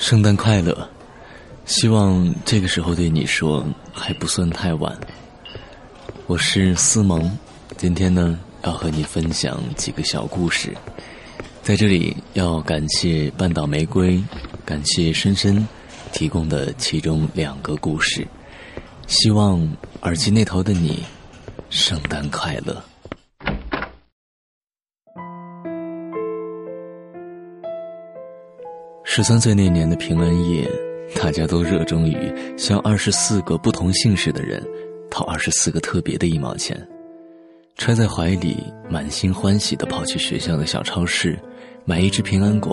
圣诞快乐！希望这个时候对你说还不算太晚。我是思萌，今天呢要和你分享几个小故事。在这里要感谢半岛玫瑰，感谢深深提供的其中两个故事。希望耳机那头的你，圣诞快乐。十三岁那年的平安夜，大家都热衷于向二十四个不同姓氏的人讨二十四个特别的一毛钱，揣在怀里，满心欢喜地跑去学校的小超市，买一只平安果，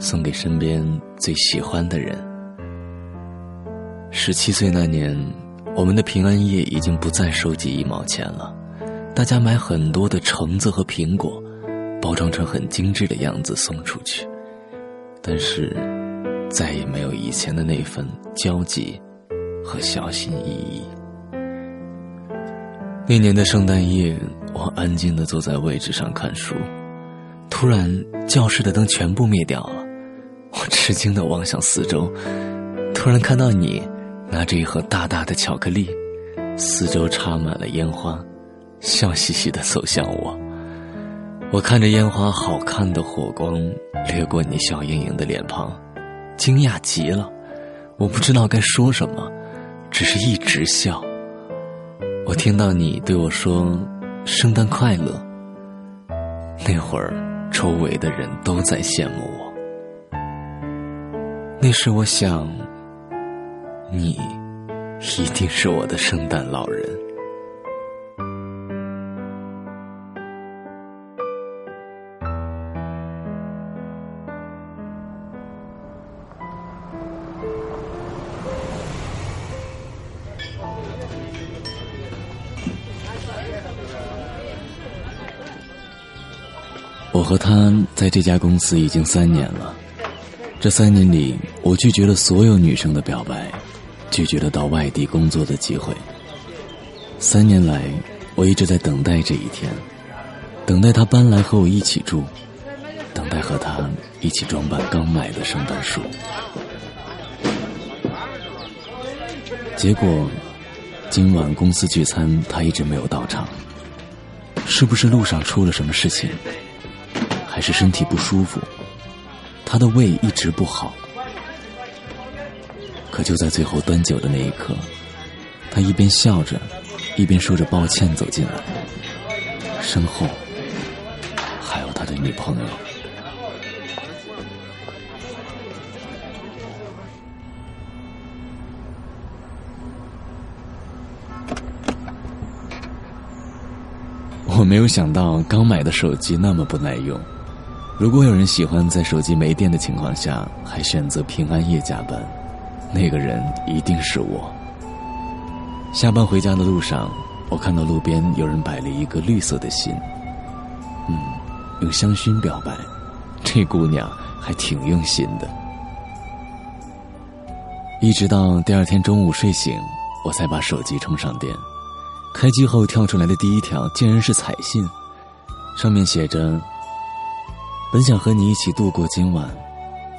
送给身边最喜欢的人。十七岁那年，我们的平安夜已经不再收集一毛钱了，大家买很多的橙子和苹果，包装成很精致的样子送出去。但是，再也没有以前的那份焦急和小心翼翼。那年的圣诞夜，我安静的坐在位置上看书，突然教室的灯全部灭掉了，我吃惊的望向四周，突然看到你拿着一盒大大的巧克力，四周插满了烟花，笑嘻嘻的走向我。我看着烟花好看的火光掠过你笑盈盈的脸庞，惊讶极了。我不知道该说什么，只是一直笑。我听到你对我说“圣诞快乐”，那会儿周围的人都在羡慕我。那时我想，你一定是我的圣诞老人。我和他在这家公司已经三年了，这三年里，我拒绝了所有女生的表白，拒绝了到外地工作的机会。三年来，我一直在等待这一天，等待他搬来和我一起住，等待和他一起装扮刚买的圣诞树。结果，今晚公司聚餐，他一直没有到场。是不是路上出了什么事情？还是身体不舒服，他的胃一直不好。可就在最后端酒的那一刻，他一边笑着，一边说着抱歉走进来，身后还有他的女朋友。我没有想到刚买的手机那么不耐用。如果有人喜欢在手机没电的情况下还选择平安夜加班，那个人一定是我。下班回家的路上，我看到路边有人摆了一个绿色的心，嗯，用香薰表白，这姑娘还挺用心的。一直到第二天中午睡醒，我才把手机充上电，开机后跳出来的第一条竟然是彩信，上面写着。本想和你一起度过今晚，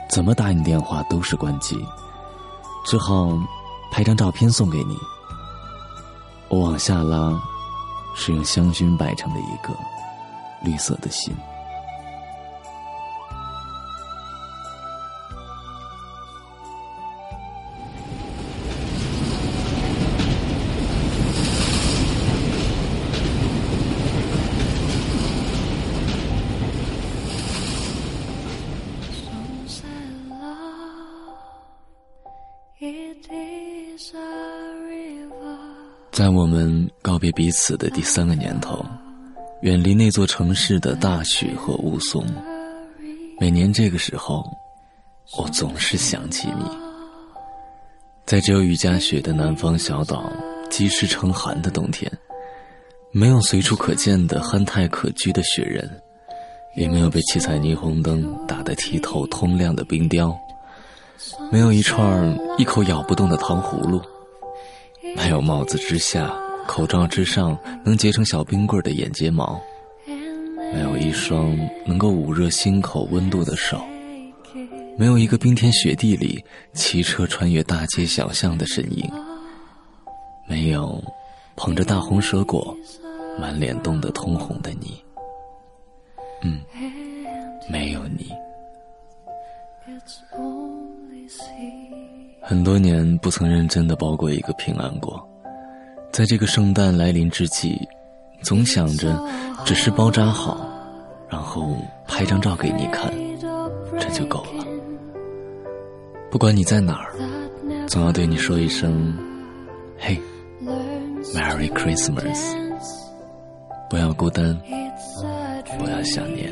怎么打你电话都是关机，只好拍张照片送给你。我往下拉，是用香薰摆成的一个绿色的心。在我们告别彼此的第三个年头，远离那座城市的大雪和雾凇，每年这个时候，我总是想起你。在只有雨夹雪的南方小岛，积湿成寒的冬天，没有随处可见的憨态可掬的雪人，也没有被七彩霓虹灯打得剔透通亮的冰雕。没有一串一口咬不动的糖葫芦，没有帽子之下、口罩之上能结成小冰棍的眼睫毛，没有一双能够捂热心口温度的手，没有一个冰天雪地里骑车穿越大街小巷的身影，没有捧着大红蛇果，满脸冻得通红的你，嗯，没有你。很多年不曾认真的包过一个平安过，在这个圣诞来临之际，总想着只是包扎好，然后拍张照给你看，这就够了。不管你在哪儿，总要对你说一声：“嘿，Merry Christmas！” 不要孤单，不要想念。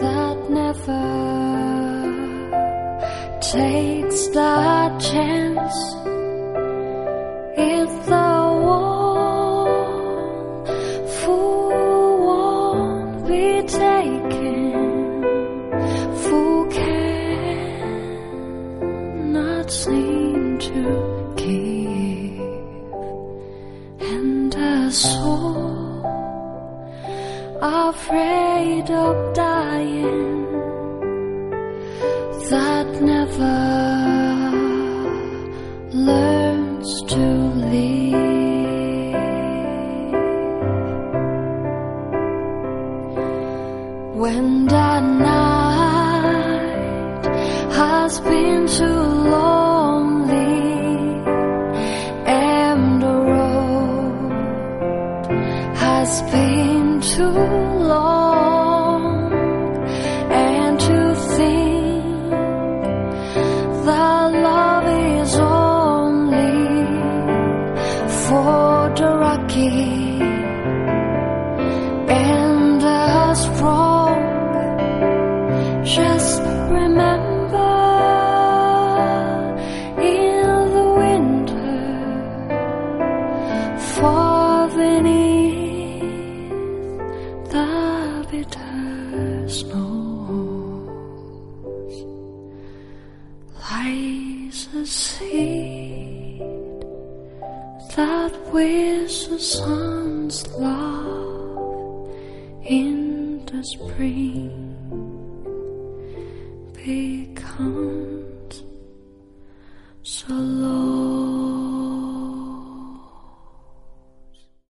that never takes the chance. If the one fool won't be taken afraid of dying that never learns to leave. when the night has been too the strong just remember in the winter for the bitter snows. lies a seed that with the sun's love in spring. Baby.